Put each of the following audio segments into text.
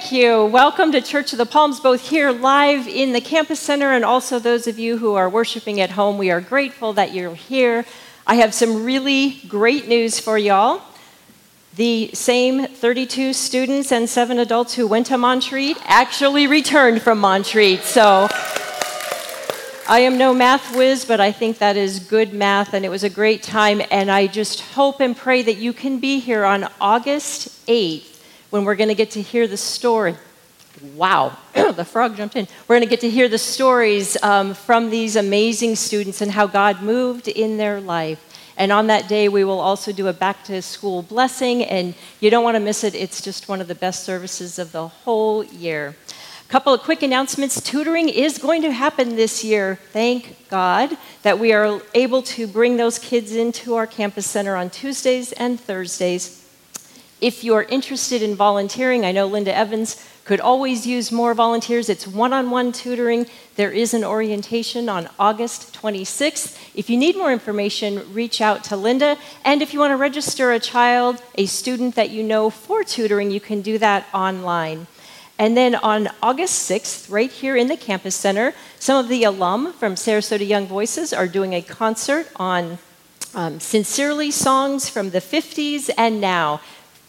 Thank you. Welcome to Church of the Palms, both here live in the campus center and also those of you who are worshiping at home. We are grateful that you're here. I have some really great news for y'all. The same 32 students and seven adults who went to Montreat actually returned from Montreat. So I am no math whiz, but I think that is good math, and it was a great time. And I just hope and pray that you can be here on August 8th when we're going to get to hear the story. Wow, the frog jumped in. We're going to get to hear the stories um, from these amazing students and how God moved in their life. And on that day, we will also do a back to school blessing, and you don't want to miss it. It's just one of the best services of the whole year. A Couple of quick announcements. Tutoring is going to happen this year. Thank God that we are able to bring those kids into our campus center on Tuesdays and Thursdays. If you're interested in volunteering, I know Linda Evans could always use more volunteers. It's one on one tutoring. There is an orientation on August 26th. If you need more information, reach out to Linda. And if you want to register a child, a student that you know for tutoring, you can do that online. And then on August 6th, right here in the campus center, some of the alum from Sarasota Young Voices are doing a concert on um, Sincerely songs from the 50s and now.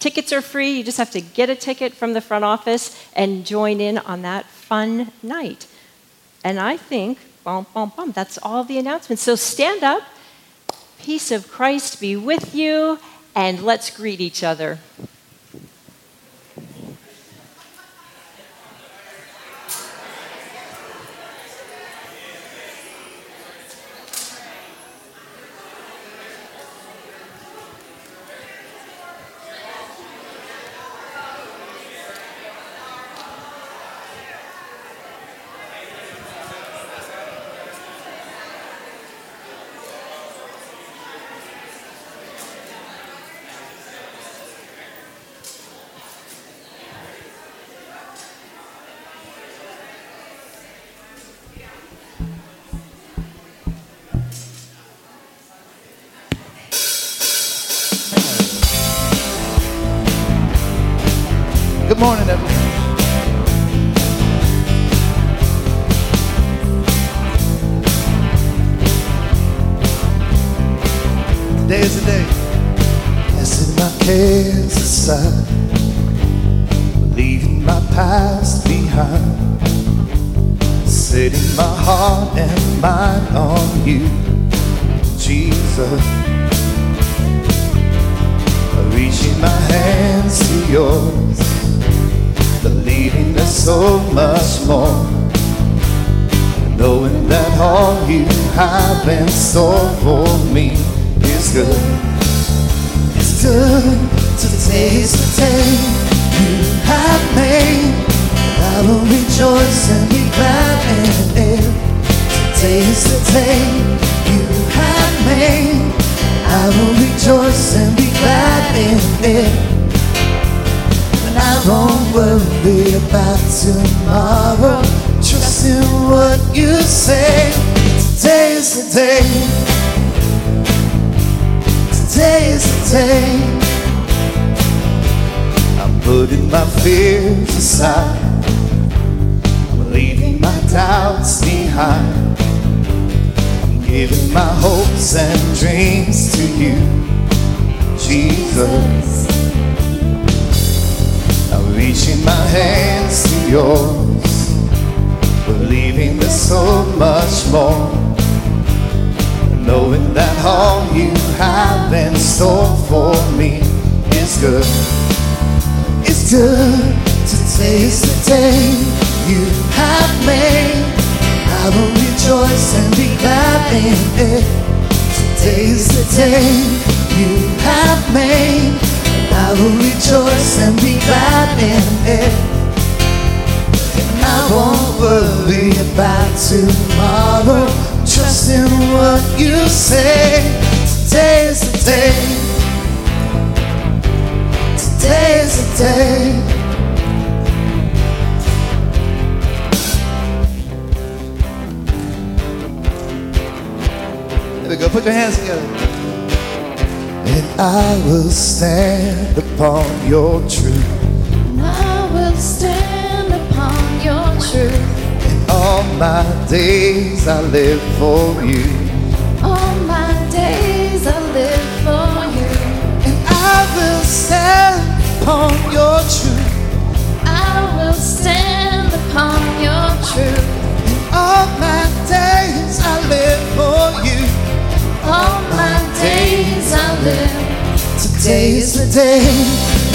Tickets are free. You just have to get a ticket from the front office and join in on that fun night. And I think, bum, bum, bum, that's all the announcements. So stand up. Peace of Christ be with you, and let's greet each other. So much more. Knowing that all you have in store for me is good. It's good to taste the taste you have made. I will rejoice and be glad in it. To taste the taste you have made. I will rejoice and be glad in it. I won't worry about tomorrow. Trust in what you say. Today is the day. Today is the day. I'm putting my fears aside. I'm leaving my doubts behind. I'm giving my hopes and dreams to you, Jesus reaching my hands to yours, believing there's so much more, knowing that all you have in store for me is good. It's good to taste the day you have made. I will rejoice and be glad in it. Today's the day you have made. I will rejoice and be glad in it. And I won't worry about tomorrow. Trust in what you say. Today is the day. Today is the day. There we go. Put your hands together. And I will stand upon your truth. And I will stand upon your truth. In all my days I live for you. All my days I live for you. And I will stand upon your truth. I will stand upon your truth. In all my days I live for you. All my days I live. Today is the day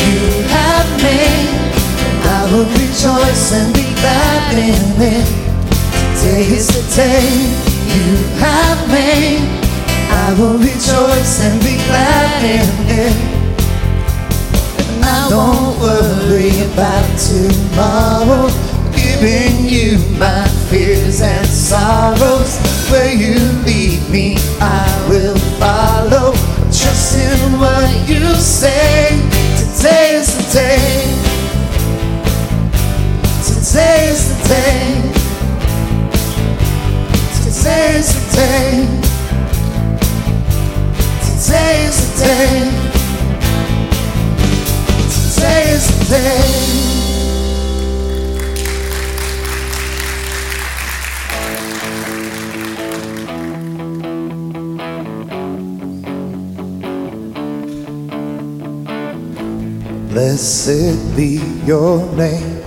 you have made. I will rejoice and be glad in it. Today is the day you have made. I will rejoice and be glad in it. And I don't worry about tomorrow. Giving you my fears and sorrows. Where you lead me, I be your name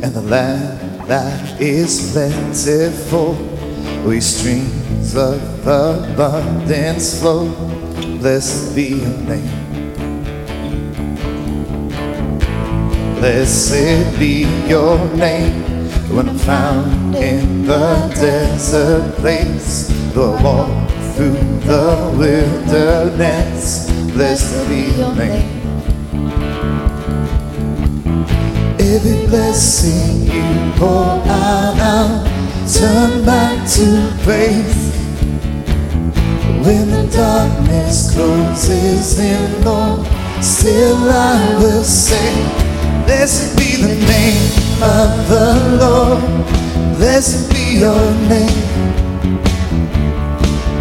and the land that is plentiful. We streams of abundance flow. Blessed be your name. Blessed be your name when I'm found in the desert place. The walk through the wilderness. Blessed be your name. Every blessing you pour out, I'll turn back to praise. When the darkness closes in, Lord, still I will say, Blessed be the name of the Lord. Blessed be your name.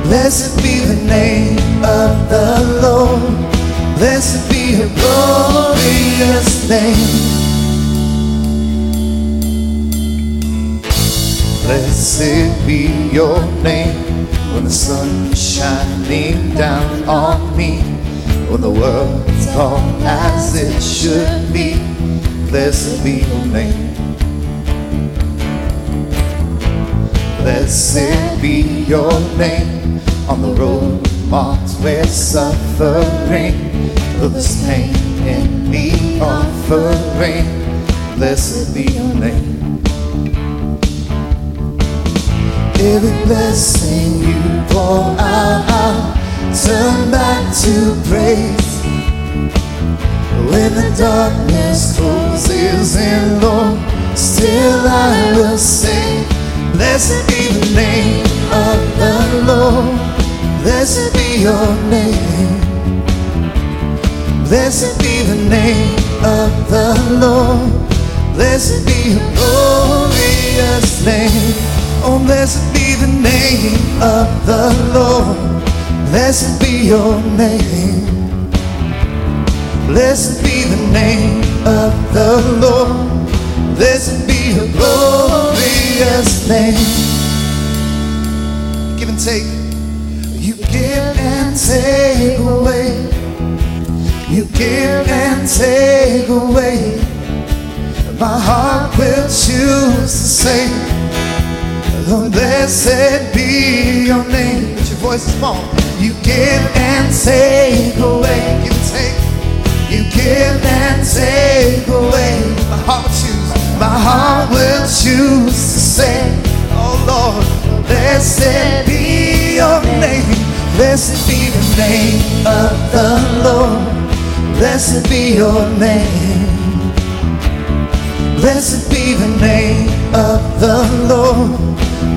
Blessed be the name of the Lord. Blessed be your glorious name. Blessed be your name when the sun is shining down on me, when the world's all as it should be. Blessed be your name. Blessed be your name on the road marked with suffering, though there's pain in the offering. Blessed be your name. Every blessing you pour out, I'll turn back to praise. When the darkness closes in, Lord, still I will say, Blessed be the name of the Lord. Blessed be your name. Blessed be the name of the Lord. Blessed be your glorious name. Oh, blessed be the name of the Lord. Blessed be your name. Blessed be the name of the Lord. Blessed be your glorious name. Give and take. You give and take away. You give and take away. My heart will choose to say, Blessed be your name. Let your voice is small. You give and take away. Give and take. You give and take away. My heart will choose. My heart will choose to say, Oh Lord, blessed be your name. Blessed be the name of the Lord. Blessed be your name. Blessed be the name of the Lord.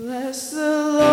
Bless the Lord.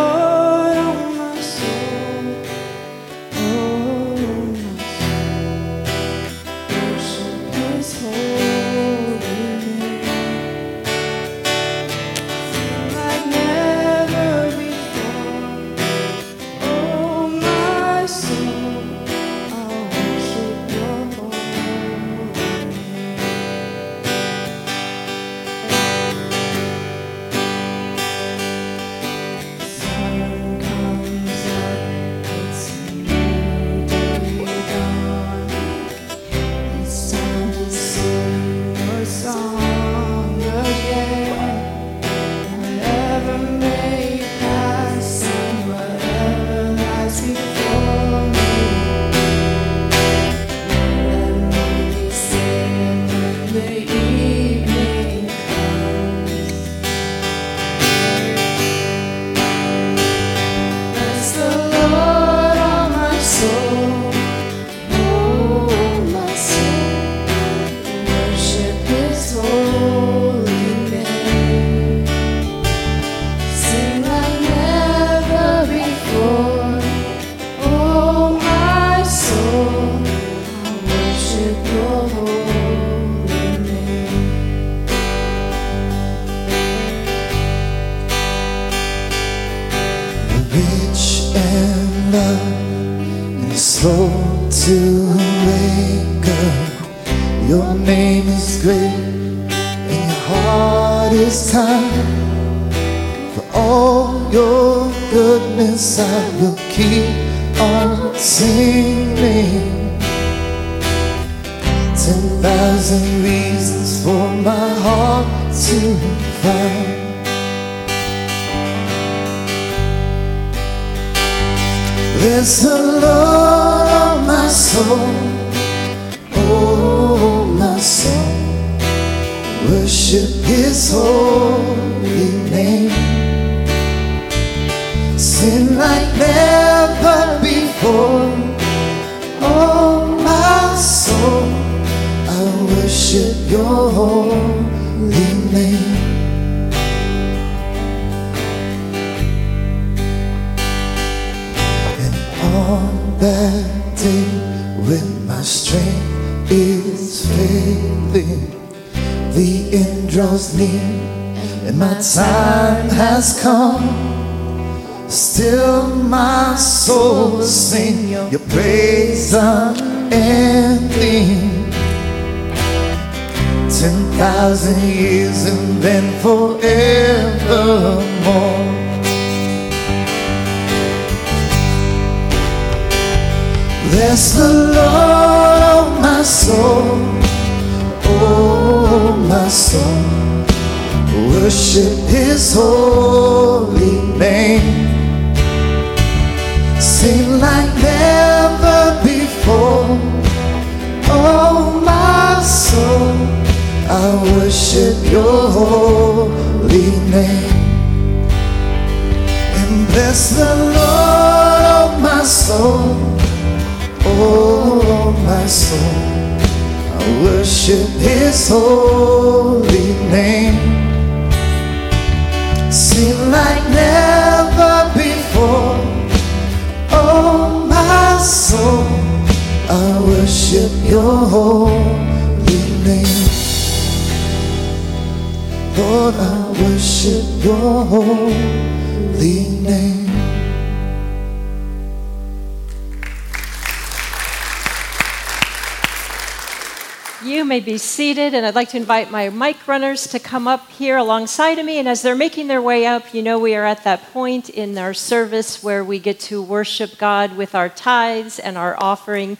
slow to up. Your name is great and your heart is kind. For all your goodness, I will keep on singing. Soul will sing your praise unending. Ten thousand years and then forevermore. Bless the Lord, oh my soul, oh my soul. Worship His holy name. Sing like never before, oh my soul. I worship Your holy name. And bless the Lord, oh my soul. Oh, my soul, I worship His holy name. Sing like never before. Oh, my soul, I worship Your holy name. Lord, I worship Your holy name. You may be seated, and I'd like to invite my mic runners to come up here alongside of me. And as they're making their way up, you know we are at that point in our service where we get to worship God with our tithes and our offering.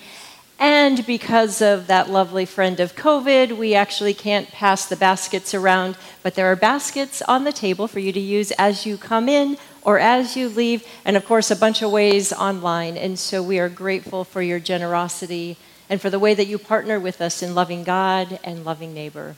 And because of that lovely friend of COVID, we actually can't pass the baskets around, but there are baskets on the table for you to use as you come in or as you leave, and of course, a bunch of ways online. And so we are grateful for your generosity and for the way that you partner with us in loving God and loving neighbor.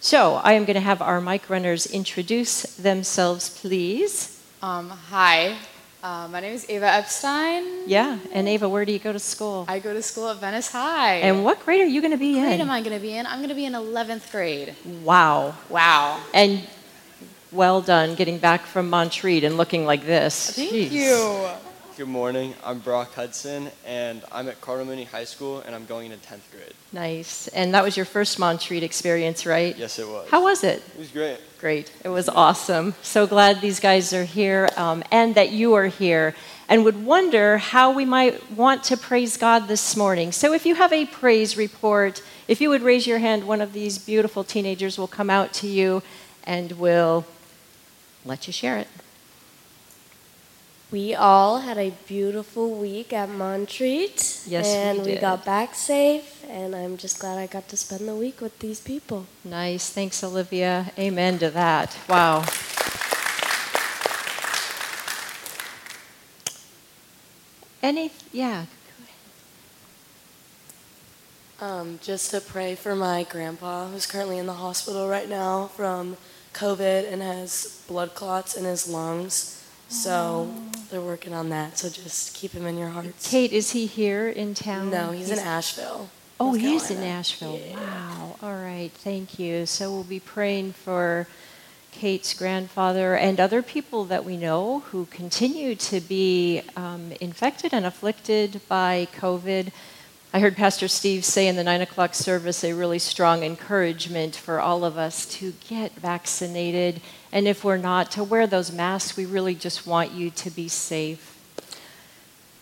So I am going to have our mic runners introduce themselves, please. Um, hi, uh, my name is Ava Epstein. Yeah, and Ava, where do you go to school? I go to school at Venice High. And what grade are you going to be in? what grade in? am I going to be in? I'm going to be in 11th grade. Wow. Wow. And well done getting back from Montreat and looking like this. Thank Jeez. you. Good morning. I'm Brock Hudson, and I'm at Cardinal Mooney High School, and I'm going into 10th grade. Nice. And that was your first Montreat experience, right? Yes, it was. How was it? It was great. Great. It was awesome. So glad these guys are here um, and that you are here and would wonder how we might want to praise God this morning. So if you have a praise report, if you would raise your hand, one of these beautiful teenagers will come out to you and will let you share it. We all had a beautiful week at Montreat. Yes, and we did. got back safe, and I'm just glad I got to spend the week with these people. Nice. Thanks, Olivia. Amen to that. Wow. Any, yeah. Um, just to pray for my grandpa, who's currently in the hospital right now from COVID and has blood clots in his lungs. So they're working on that. So just keep him in your hearts. Kate, is he here in town? No, he's in Asheville. Oh, North he is in Asheville. Yeah. Wow. All right. Thank you. So we'll be praying for Kate's grandfather and other people that we know who continue to be um, infected and afflicted by COVID. I heard Pastor Steve say in the nine o'clock service a really strong encouragement for all of us to get vaccinated. And if we're not, to wear those masks. We really just want you to be safe.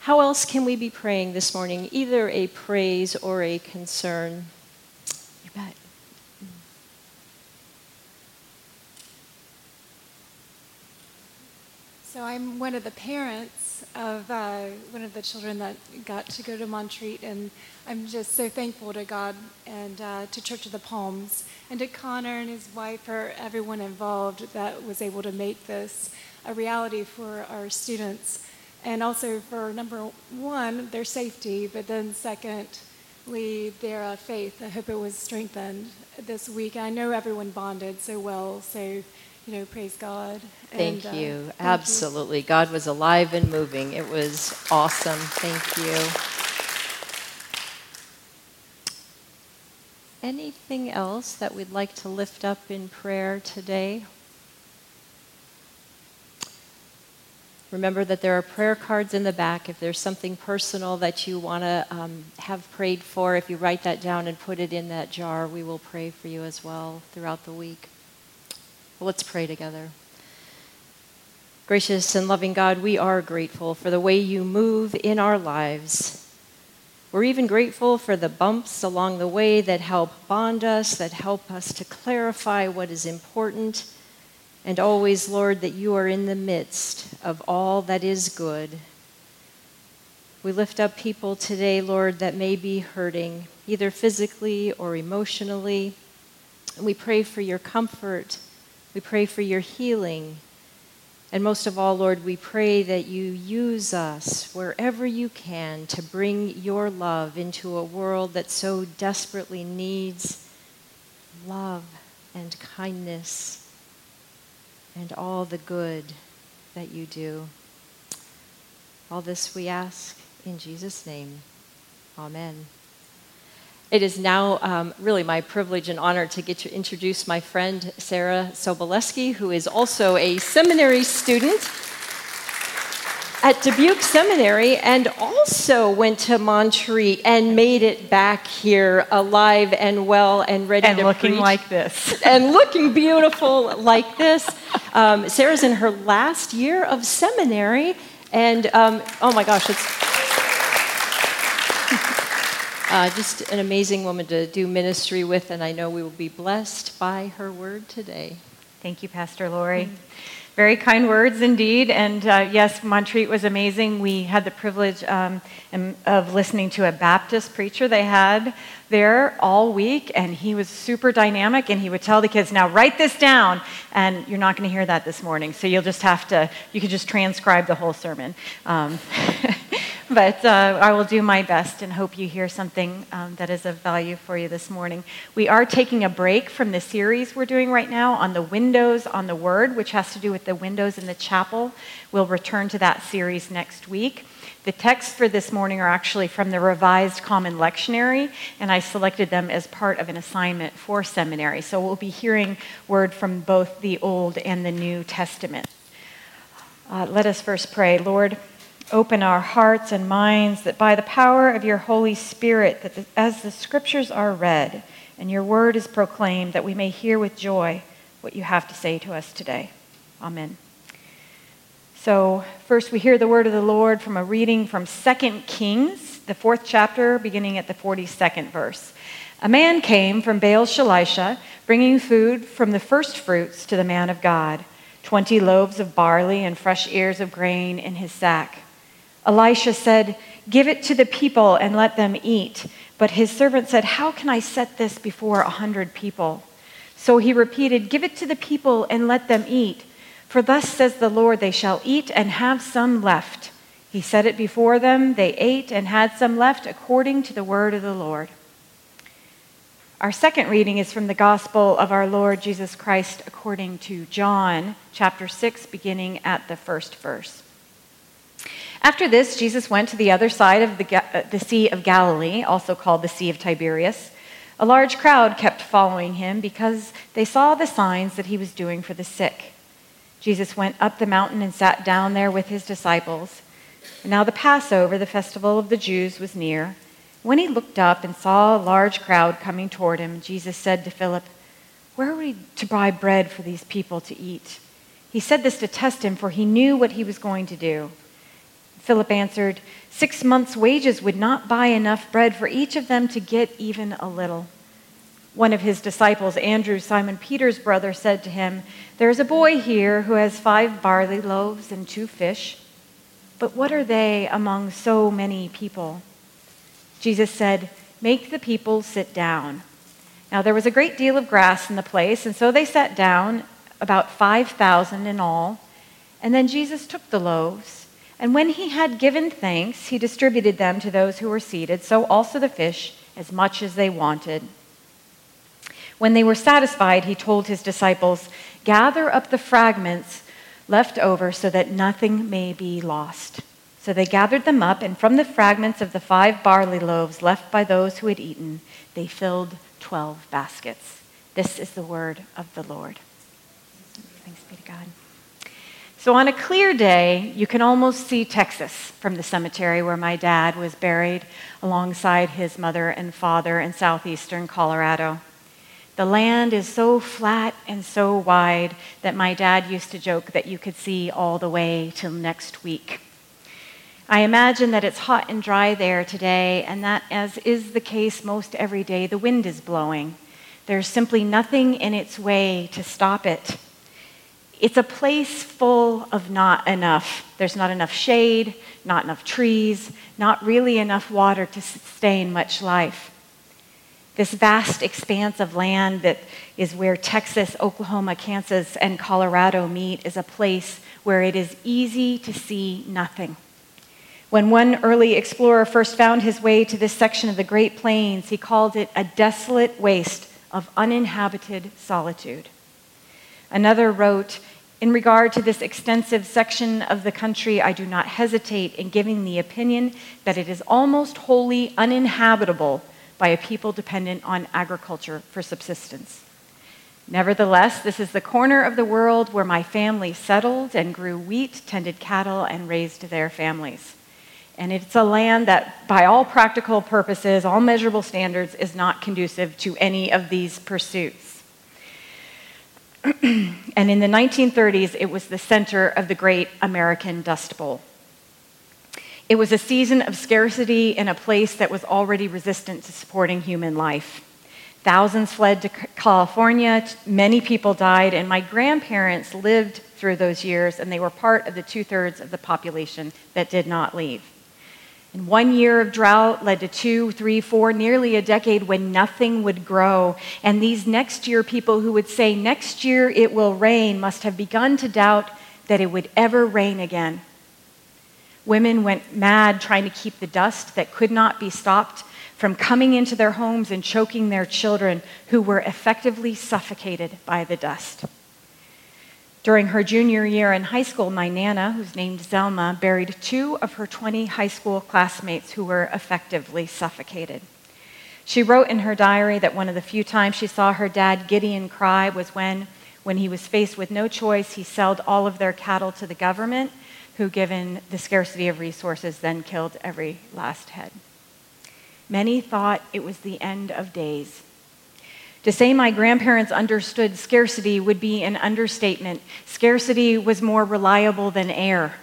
How else can we be praying this morning? Either a praise or a concern. So I'm one of the parents of uh, one of the children that got to go to Montreat, and I'm just so thankful to God and uh, to Church of the Palms and to Connor and his wife for everyone involved that was able to make this a reality for our students, and also for number one, their safety, but then secondly, their uh, faith. I hope it was strengthened this week. I know everyone bonded so well, so you know, praise God. Thank And, uh, you. thank Absolutely. God was alive and moving. It was awesome. Thank you. Anything else that we'd like to lift up in prayer today? Remember that there are prayer cards in the back. If there's something personal that you want to um, have prayed for, if you write that down and put it in that jar, we will pray for you as well throughout the week. Let's pray together. Gracious and loving God, we are grateful for the way you move in our lives. We're even grateful for the bumps along the way that help bond us, that help us to clarify what is important. And always, Lord, that you are in the midst of all that is good. We lift up people today, Lord, that may be hurting, either physically or emotionally. And we pray for your comfort. We pray for your healing. And most of all, Lord, we pray that you use us wherever you can to bring your love into a world that so desperately needs love and kindness and all the good that you do. All this we ask in Jesus' name. Amen. It is now um, really my privilege and honor to get to introduce my friend Sarah Soboleski, who is also a seminary student at Dubuque Seminary and also went to Montreat and made it back here alive and well and ready and to looking preach. like this. and looking beautiful like this. Um, Sarah's in her last year of seminary, and um, oh my gosh, it's uh, just an amazing woman to do ministry with, and I know we will be blessed by her word today. Thank you, Pastor Lori. Very kind words indeed. And uh, yes, Montreat was amazing. We had the privilege um, of listening to a Baptist preacher they had there all week, and he was super dynamic. And he would tell the kids, "Now write this down." And you're not going to hear that this morning, so you'll just have to. You can just transcribe the whole sermon. Um, but uh, I will do my best and hope you hear something um, that is of value for you this morning. We are taking a break from the series we're doing right now on the windows on the Word, which has to do with the windows in the chapel. We'll return to that series next week. The texts for this morning are actually from the Revised Common Lectionary, and I selected them as part of an assignment for seminary. So we'll be hearing word from both the Old and the New Testament. Uh, let us first pray. Lord, open our hearts and minds that by the power of your Holy Spirit, that the, as the scriptures are read and your word is proclaimed, that we may hear with joy what you have to say to us today. Amen. So, first we hear the word of the Lord from a reading from 2 Kings, the fourth chapter, beginning at the 42nd verse. A man came from Baal Shalisha, bringing food from the first fruits to the man of God 20 loaves of barley and fresh ears of grain in his sack. Elisha said, Give it to the people and let them eat. But his servant said, How can I set this before a hundred people? So he repeated, Give it to the people and let them eat. For thus says the Lord, they shall eat and have some left. He set it before them, they ate and had some left according to the word of the Lord. Our second reading is from the Gospel of our Lord Jesus Christ according to John, chapter 6, beginning at the first verse. After this, Jesus went to the other side of the, uh, the Sea of Galilee, also called the Sea of Tiberias. A large crowd kept following him because they saw the signs that he was doing for the sick. Jesus went up the mountain and sat down there with his disciples. Now the Passover, the festival of the Jews, was near. When he looked up and saw a large crowd coming toward him, Jesus said to Philip, Where are we to buy bread for these people to eat? He said this to test him, for he knew what he was going to do. Philip answered, Six months' wages would not buy enough bread for each of them to get even a little. One of his disciples, Andrew, Simon Peter's brother, said to him, There's a boy here who has five barley loaves and two fish. But what are they among so many people? Jesus said, Make the people sit down. Now there was a great deal of grass in the place, and so they sat down, about 5,000 in all. And then Jesus took the loaves, and when he had given thanks, he distributed them to those who were seated, so also the fish, as much as they wanted. When they were satisfied, he told his disciples, Gather up the fragments left over so that nothing may be lost. So they gathered them up, and from the fragments of the five barley loaves left by those who had eaten, they filled 12 baskets. This is the word of the Lord. Thanks be to God. So, on a clear day, you can almost see Texas from the cemetery where my dad was buried alongside his mother and father in southeastern Colorado. The land is so flat and so wide that my dad used to joke that you could see all the way till next week. I imagine that it's hot and dry there today, and that, as is the case most every day, the wind is blowing. There's simply nothing in its way to stop it. It's a place full of not enough. There's not enough shade, not enough trees, not really enough water to sustain much life. This vast expanse of land that is where Texas, Oklahoma, Kansas, and Colorado meet is a place where it is easy to see nothing. When one early explorer first found his way to this section of the Great Plains, he called it a desolate waste of uninhabited solitude. Another wrote, In regard to this extensive section of the country, I do not hesitate in giving the opinion that it is almost wholly uninhabitable by a people dependent on agriculture for subsistence. Nevertheless, this is the corner of the world where my family settled and grew wheat, tended cattle, and raised their families. And it's a land that, by all practical purposes, all measurable standards, is not conducive to any of these pursuits. and in the 1930s, it was the center of the Great American Dust Bowl. It was a season of scarcity in a place that was already resistant to supporting human life. Thousands fled to California, many people died, and my grandparents lived through those years, and they were part of the two thirds of the population that did not leave. And one year of drought led to two, three, four, nearly a decade when nothing would grow. And these next year people who would say, next year it will rain, must have begun to doubt that it would ever rain again. Women went mad trying to keep the dust that could not be stopped from coming into their homes and choking their children who were effectively suffocated by the dust. During her junior year in high school, my Nana, who's named Zelma, buried two of her 20 high school classmates who were effectively suffocated. She wrote in her diary that one of the few times she saw her dad Gideon cry was when, when he was faced with no choice, he sold all of their cattle to the government, who, given the scarcity of resources, then killed every last head. Many thought it was the end of days. To say my grandparents understood scarcity would be an understatement. Scarcity was more reliable than air.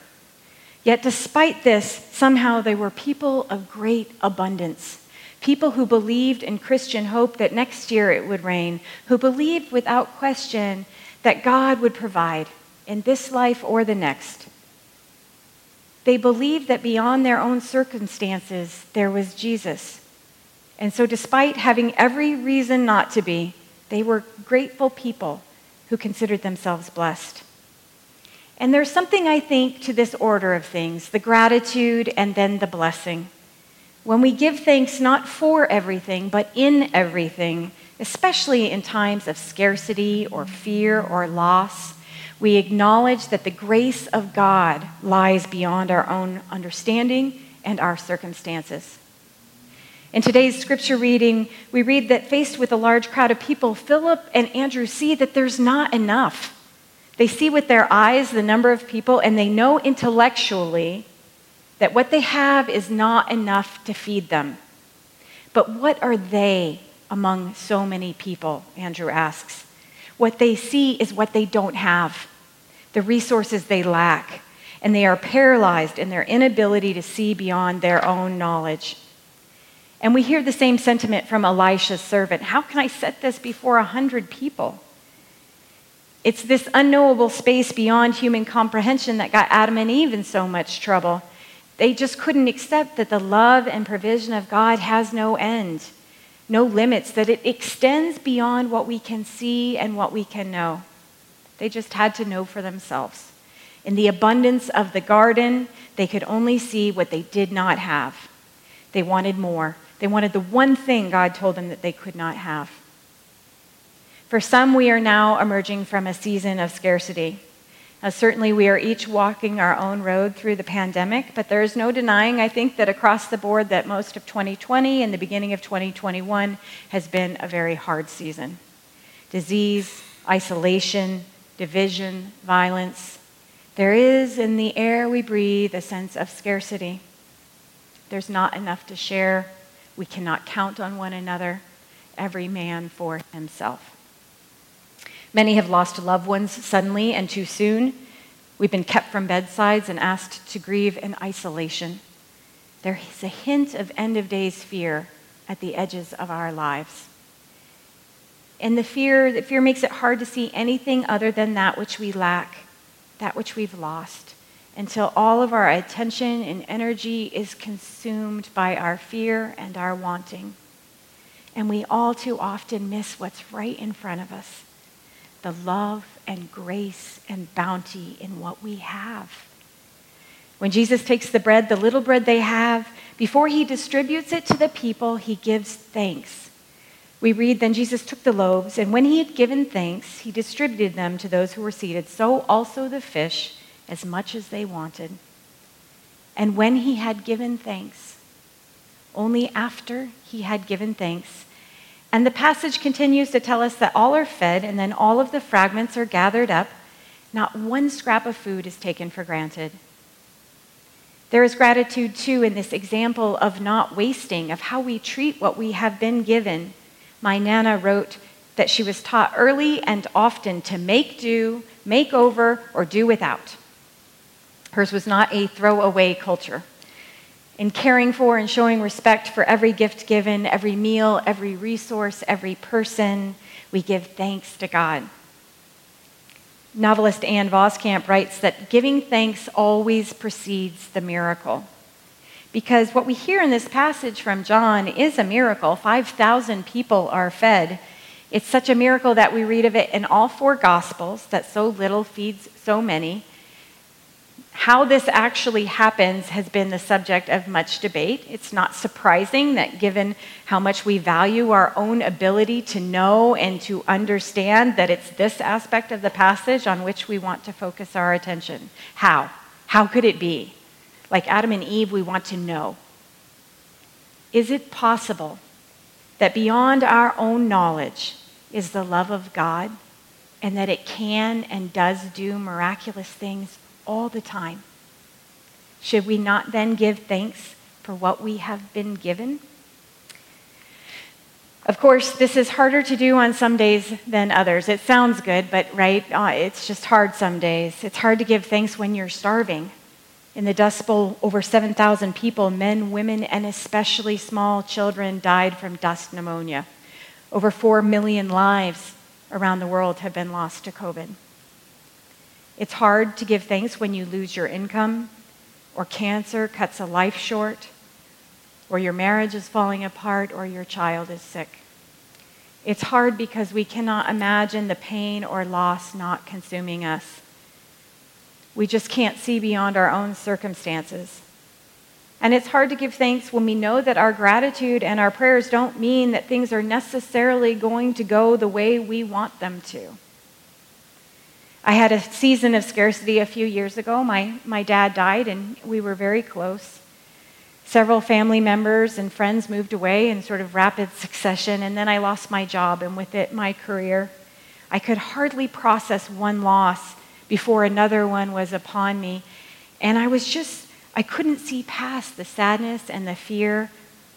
Yet, despite this, somehow they were people of great abundance. People who believed in Christian hope that next year it would rain, who believed without question that God would provide in this life or the next. They believed that beyond their own circumstances, there was Jesus and so, despite having every reason not to be, they were grateful people who considered themselves blessed. And there's something, I think, to this order of things the gratitude and then the blessing. When we give thanks not for everything, but in everything, especially in times of scarcity or fear or loss, we acknowledge that the grace of God lies beyond our own understanding and our circumstances. In today's scripture reading, we read that faced with a large crowd of people, Philip and Andrew see that there's not enough. They see with their eyes the number of people, and they know intellectually that what they have is not enough to feed them. But what are they among so many people? Andrew asks. What they see is what they don't have, the resources they lack, and they are paralyzed in their inability to see beyond their own knowledge. And we hear the same sentiment from Elisha's servant How can I set this before a hundred people? It's this unknowable space beyond human comprehension that got Adam and Eve in so much trouble. They just couldn't accept that the love and provision of God has no end, no limits, that it extends beyond what we can see and what we can know. They just had to know for themselves. In the abundance of the garden, they could only see what they did not have. They wanted more. They wanted the one thing God told them that they could not have. For some, we are now emerging from a season of scarcity. Now, certainly, we are each walking our own road through the pandemic, but there is no denying, I think, that across the board, that most of 2020 and the beginning of 2021 has been a very hard season. Disease, isolation, division, violence. There is in the air we breathe a sense of scarcity. There's not enough to share. We cannot count on one another, every man for himself. Many have lost loved ones suddenly and too soon. We've been kept from bedsides and asked to grieve in isolation. There is a hint of end of days fear at the edges of our lives. And the fear, the fear makes it hard to see anything other than that which we lack, that which we've lost, until all of our attention and energy is consumed by our fear and our wanting. And we all too often miss what's right in front of us the love and grace and bounty in what we have. When Jesus takes the bread, the little bread they have, before he distributes it to the people, he gives thanks. We read, Then Jesus took the loaves, and when he had given thanks, he distributed them to those who were seated, so also the fish, as much as they wanted. And when he had given thanks, only after he had given thanks, and the passage continues to tell us that all are fed, and then all of the fragments are gathered up. Not one scrap of food is taken for granted. There is gratitude, too, in this example of not wasting, of how we treat what we have been given. My Nana wrote that she was taught early and often to make do, make over, or do without. Hers was not a throwaway culture in caring for and showing respect for every gift given, every meal, every resource, every person, we give thanks to God. Novelist Ann Voskamp writes that giving thanks always precedes the miracle. Because what we hear in this passage from John is a miracle. 5,000 people are fed. It's such a miracle that we read of it in all four Gospels that so little feeds so many. How this actually happens has been the subject of much debate. It's not surprising that, given how much we value our own ability to know and to understand, that it's this aspect of the passage on which we want to focus our attention. How? How could it be? Like Adam and Eve, we want to know. Is it possible that beyond our own knowledge is the love of God and that it can and does do miraculous things all the time. Should we not then give thanks for what we have been given? Of course, this is harder to do on some days than others. It sounds good, but right, uh, it's just hard some days. It's hard to give thanks when you're starving. In the Dust Bowl, over 7,000 people, men, women, and especially small children, died from dust pneumonia. Over 4 million lives around the world have been lost to COVID. It's hard to give thanks when you lose your income, or cancer cuts a life short, or your marriage is falling apart, or your child is sick. It's hard because we cannot imagine the pain or loss not consuming us. We just can't see beyond our own circumstances. And it's hard to give thanks when we know that our gratitude and our prayers don't mean that things are necessarily going to go the way we want them to. I had a season of scarcity a few years ago. My, my dad died, and we were very close. Several family members and friends moved away in sort of rapid succession, and then I lost my job, and with it, my career. I could hardly process one loss before another one was upon me. And I was just, I couldn't see past the sadness and the fear.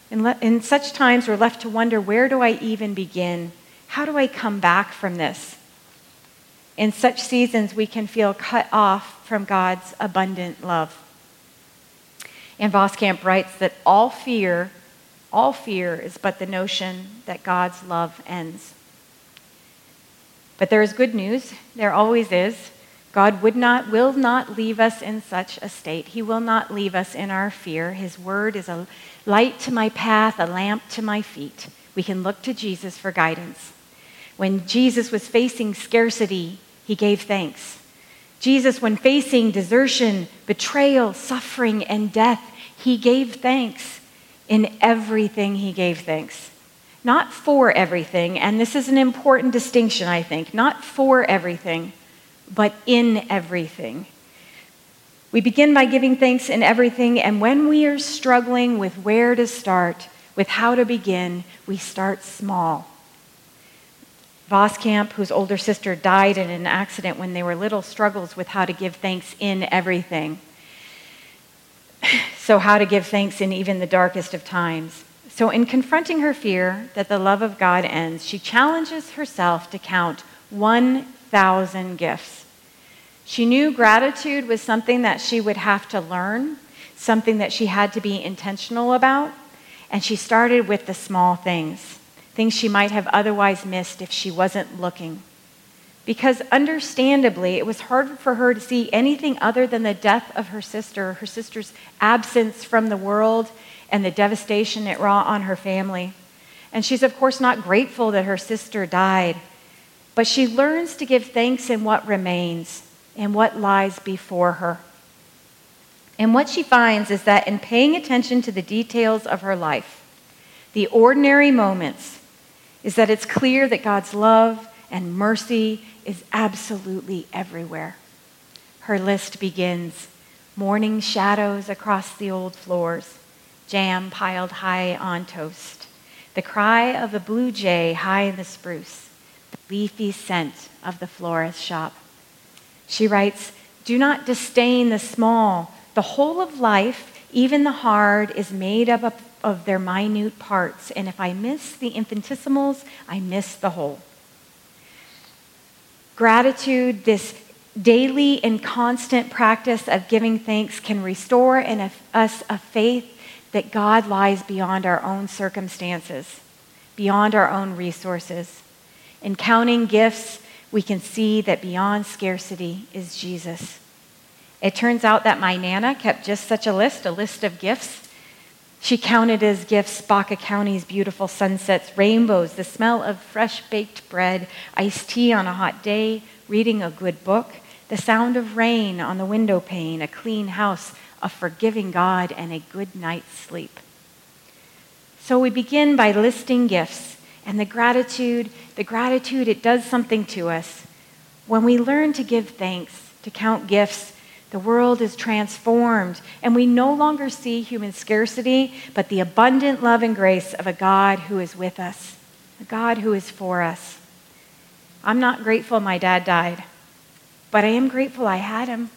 And le- in such times, we're left to wonder where do I even begin? How do I come back from this? In such seasons, we can feel cut off from God's abundant love. And Voskamp writes that all fear All fear is but the notion that God's love ends. But there is good news. There always is. God would not, will not leave us in such a state. He will not leave us in our fear. His word is a light to my path, a lamp to my feet. We can look to Jesus for guidance. When Jesus was facing scarcity, he gave thanks. Jesus, when facing desertion, betrayal, suffering, and death, he gave thanks. In everything, he gave thanks. Not for everything, and this is an important distinction, I think. Not for everything, but in everything. We begin by giving thanks in everything, and when we are struggling with where to start, with how to begin, we start small. Voskamp, whose older sister died in an accident when they were little, struggles with how to give thanks in everything. So, how to give thanks in even the darkest of times. So, in confronting her fear that the love of God ends, she challenges herself to count 1,000 gifts. She knew gratitude was something that she would have to learn, something that she had to be intentional about, and she started with the small things things she might have otherwise missed if she wasn't looking. Because understandably, it was hard for her to see anything other than the death of her sister, her sister's absence from the world, and the devastation it wrought on her family. And she's, of course, not grateful that her sister died, but she learns to give thanks in what remains and what lies before her. And what she finds is that in paying attention to the details of her life, the ordinary moments, is that it's clear that God's love and mercy is absolutely everywhere. Her list begins morning shadows across the old floors, jam piled high on toast, the cry of the blue jay high in the spruce, the leafy scent of the florist shop. She writes, Do not disdain the small. The whole of life, even the hard, is made up of of their minute parts. And if I miss the infinitesimals, I miss the whole. Gratitude, this daily and constant practice of giving thanks, can restore in a, us a faith that God lies beyond our own circumstances, beyond our own resources. In counting gifts, we can see that beyond scarcity is Jesus. It turns out that my Nana kept just such a list, a list of gifts she counted as gifts Baca County's beautiful sunsets, rainbows, the smell of fresh baked bread, iced tea on a hot day, reading a good book, the sound of rain on the window pane, a clean house, a forgiving God, and a good night's sleep. So we begin by listing gifts and the gratitude, the gratitude, it does something to us. When we learn to give thanks, to count gifts, the world is transformed, and we no longer see human scarcity, but the abundant love and grace of a God who is with us, a God who is for us. I'm not grateful my dad died, but I am grateful I had him.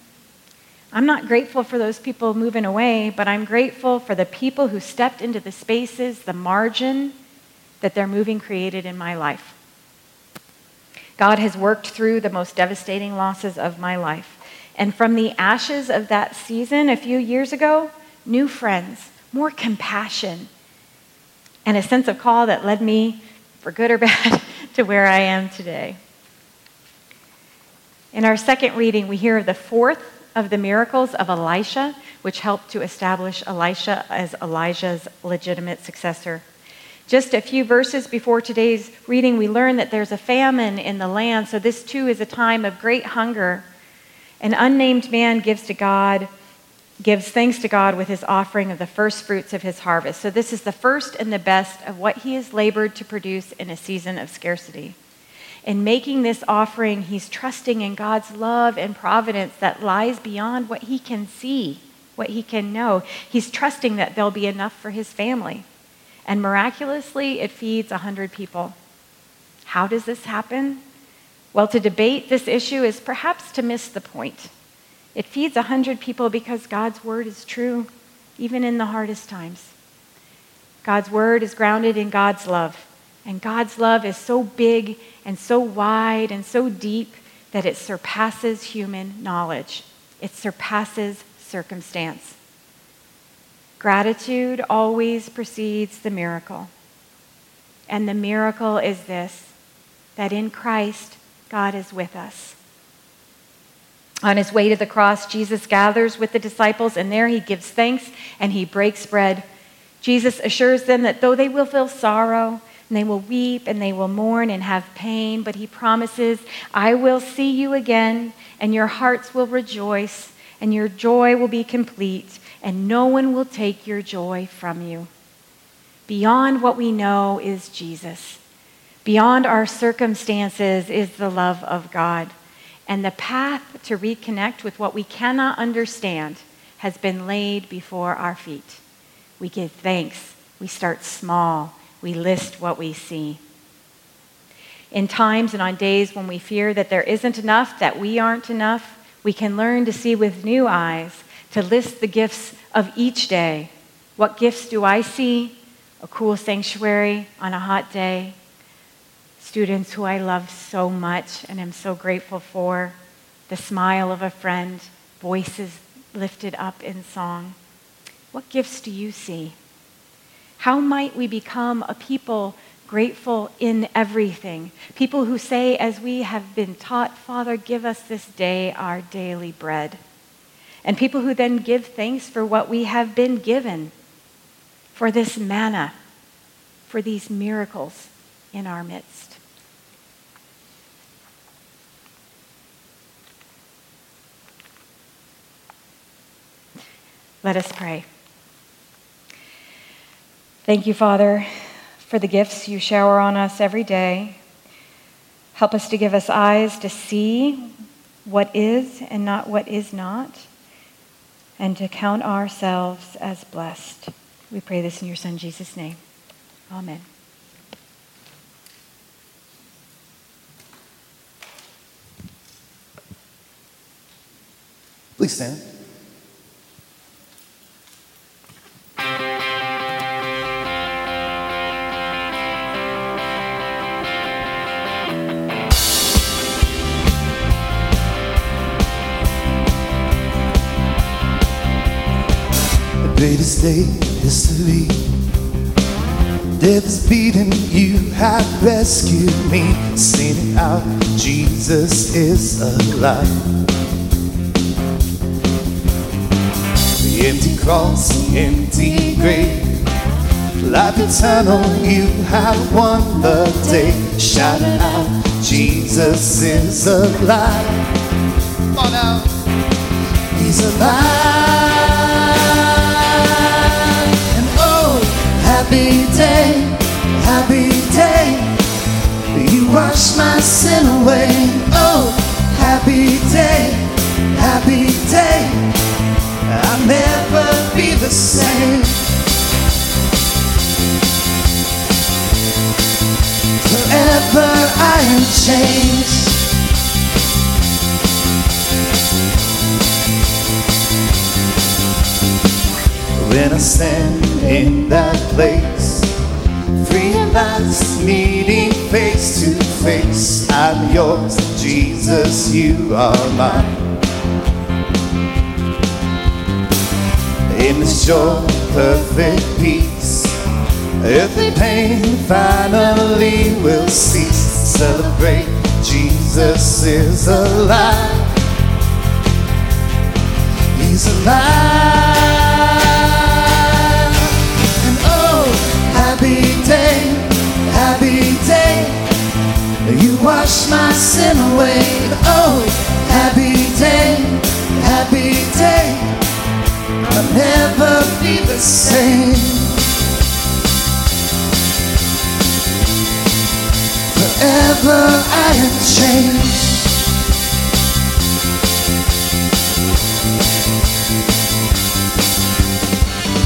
I'm not grateful for those people moving away, but I'm grateful for the people who stepped into the spaces, the margin that their moving created in my life. God has worked through the most devastating losses of my life. And from the ashes of that season a few years ago, new friends, more compassion, and a sense of call that led me, for good or bad, to where I am today. In our second reading, we hear of the fourth of the miracles of Elisha, which helped to establish Elisha as Elijah's legitimate successor. Just a few verses before today's reading, we learn that there's a famine in the land, so this too is a time of great hunger. An unnamed man gives to God, gives thanks to God with his offering of the first fruits of his harvest. So this is the first and the best of what he has labored to produce in a season of scarcity. In making this offering, he's trusting in God's love and providence that lies beyond what he can see, what he can know. He's trusting that there'll be enough for his family. And miraculously, it feeds a 100 people. How does this happen? Well, to debate this issue is perhaps to miss the point. It feeds a hundred people because God's word is true, even in the hardest times. God's word is grounded in God's love, and God's love is so big and so wide and so deep that it surpasses human knowledge. It surpasses circumstance. Gratitude always precedes the miracle. And the miracle is this that in Christ, God is with us. On his way to the cross, Jesus gathers with the disciples, and there he gives thanks and he breaks bread. Jesus assures them that though they will feel sorrow, and they will weep and they will mourn and have pain, but he promises, I will see you again, and your hearts will rejoice, and your joy will be complete, and no one will take your joy from you. Beyond what we know is Jesus. Beyond our circumstances is the love of God. And the path to reconnect with what we cannot understand has been laid before our feet. We give thanks. We start small. We list what we see. In times and on days when we fear that there isn't enough, that we aren't enough, we can learn to see with new eyes, to list the gifts of each day. What gifts do I see? A cool sanctuary on a hot day, students who I love so much and am so grateful for, the smile of a friend, voices lifted up in song. What gifts do you see? How might we become a people grateful in everything? People who say, as we have been taught, Father, give us this day our daily bread. And people who then give thanks for what we have been given, for this manna, for these miracles in our midst. Let us pray. Thank you, Father, for the gifts you shower on us every day. Help us to give us eyes to see what is and not what is not, and to count ourselves as blessed. We pray this in your Son, Jesus' name. Amen. Please stand. Greatest day in history. Death is beaten, you have rescued me. Sing it out, Jesus is alive. The empty cross, the empty grave. Life eternal, you have won the day. Shout it out, Jesus is alive. Come on. He's alive. Happy day, happy day. You wash my sin away. Oh, happy day, happy day. I'll never be the same. Forever I am changed. When I stand in that place, free at last, meeting face to face, I'm yours, Jesus, you are mine. In this joy, perfect peace, earthly pain finally will cease. Celebrate, Jesus is alive. He's alive. You wash my sin away. Oh, happy day, happy day. I'll never be the same. Forever I am changed.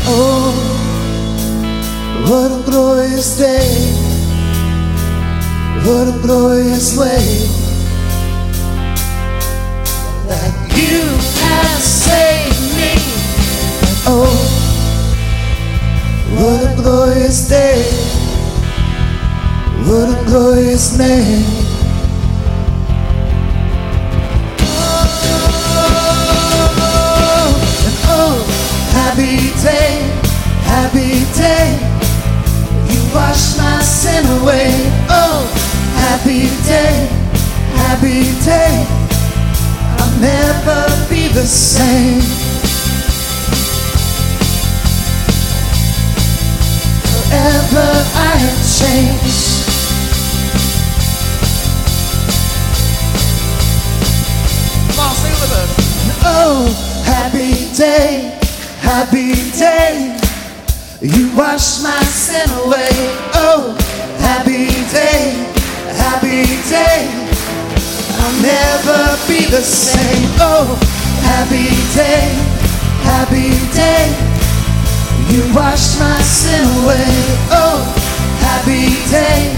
Oh, what a glorious day. What a glorious way that you have saved me. Oh, what a glorious day. What a glorious name. I'll never be the same. Forever I have changed. Come on, sing with us. Oh, happy day, happy day. You wash my sin away. Oh, happy day, happy day. I'll never be the same. Oh, happy day, happy day. You washed my sin away. Oh, happy day,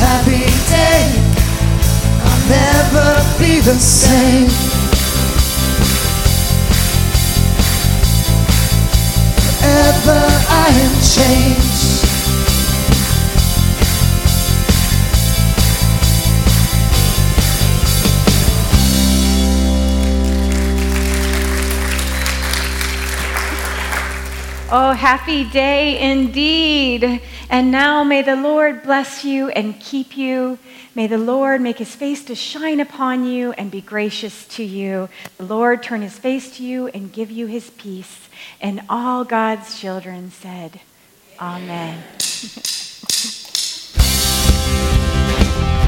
happy day. I'll never be the same. Forever I am changed. Oh, happy day indeed. And now may the Lord bless you and keep you. May the Lord make his face to shine upon you and be gracious to you. The Lord turn his face to you and give you his peace. And all God's children said, Amen.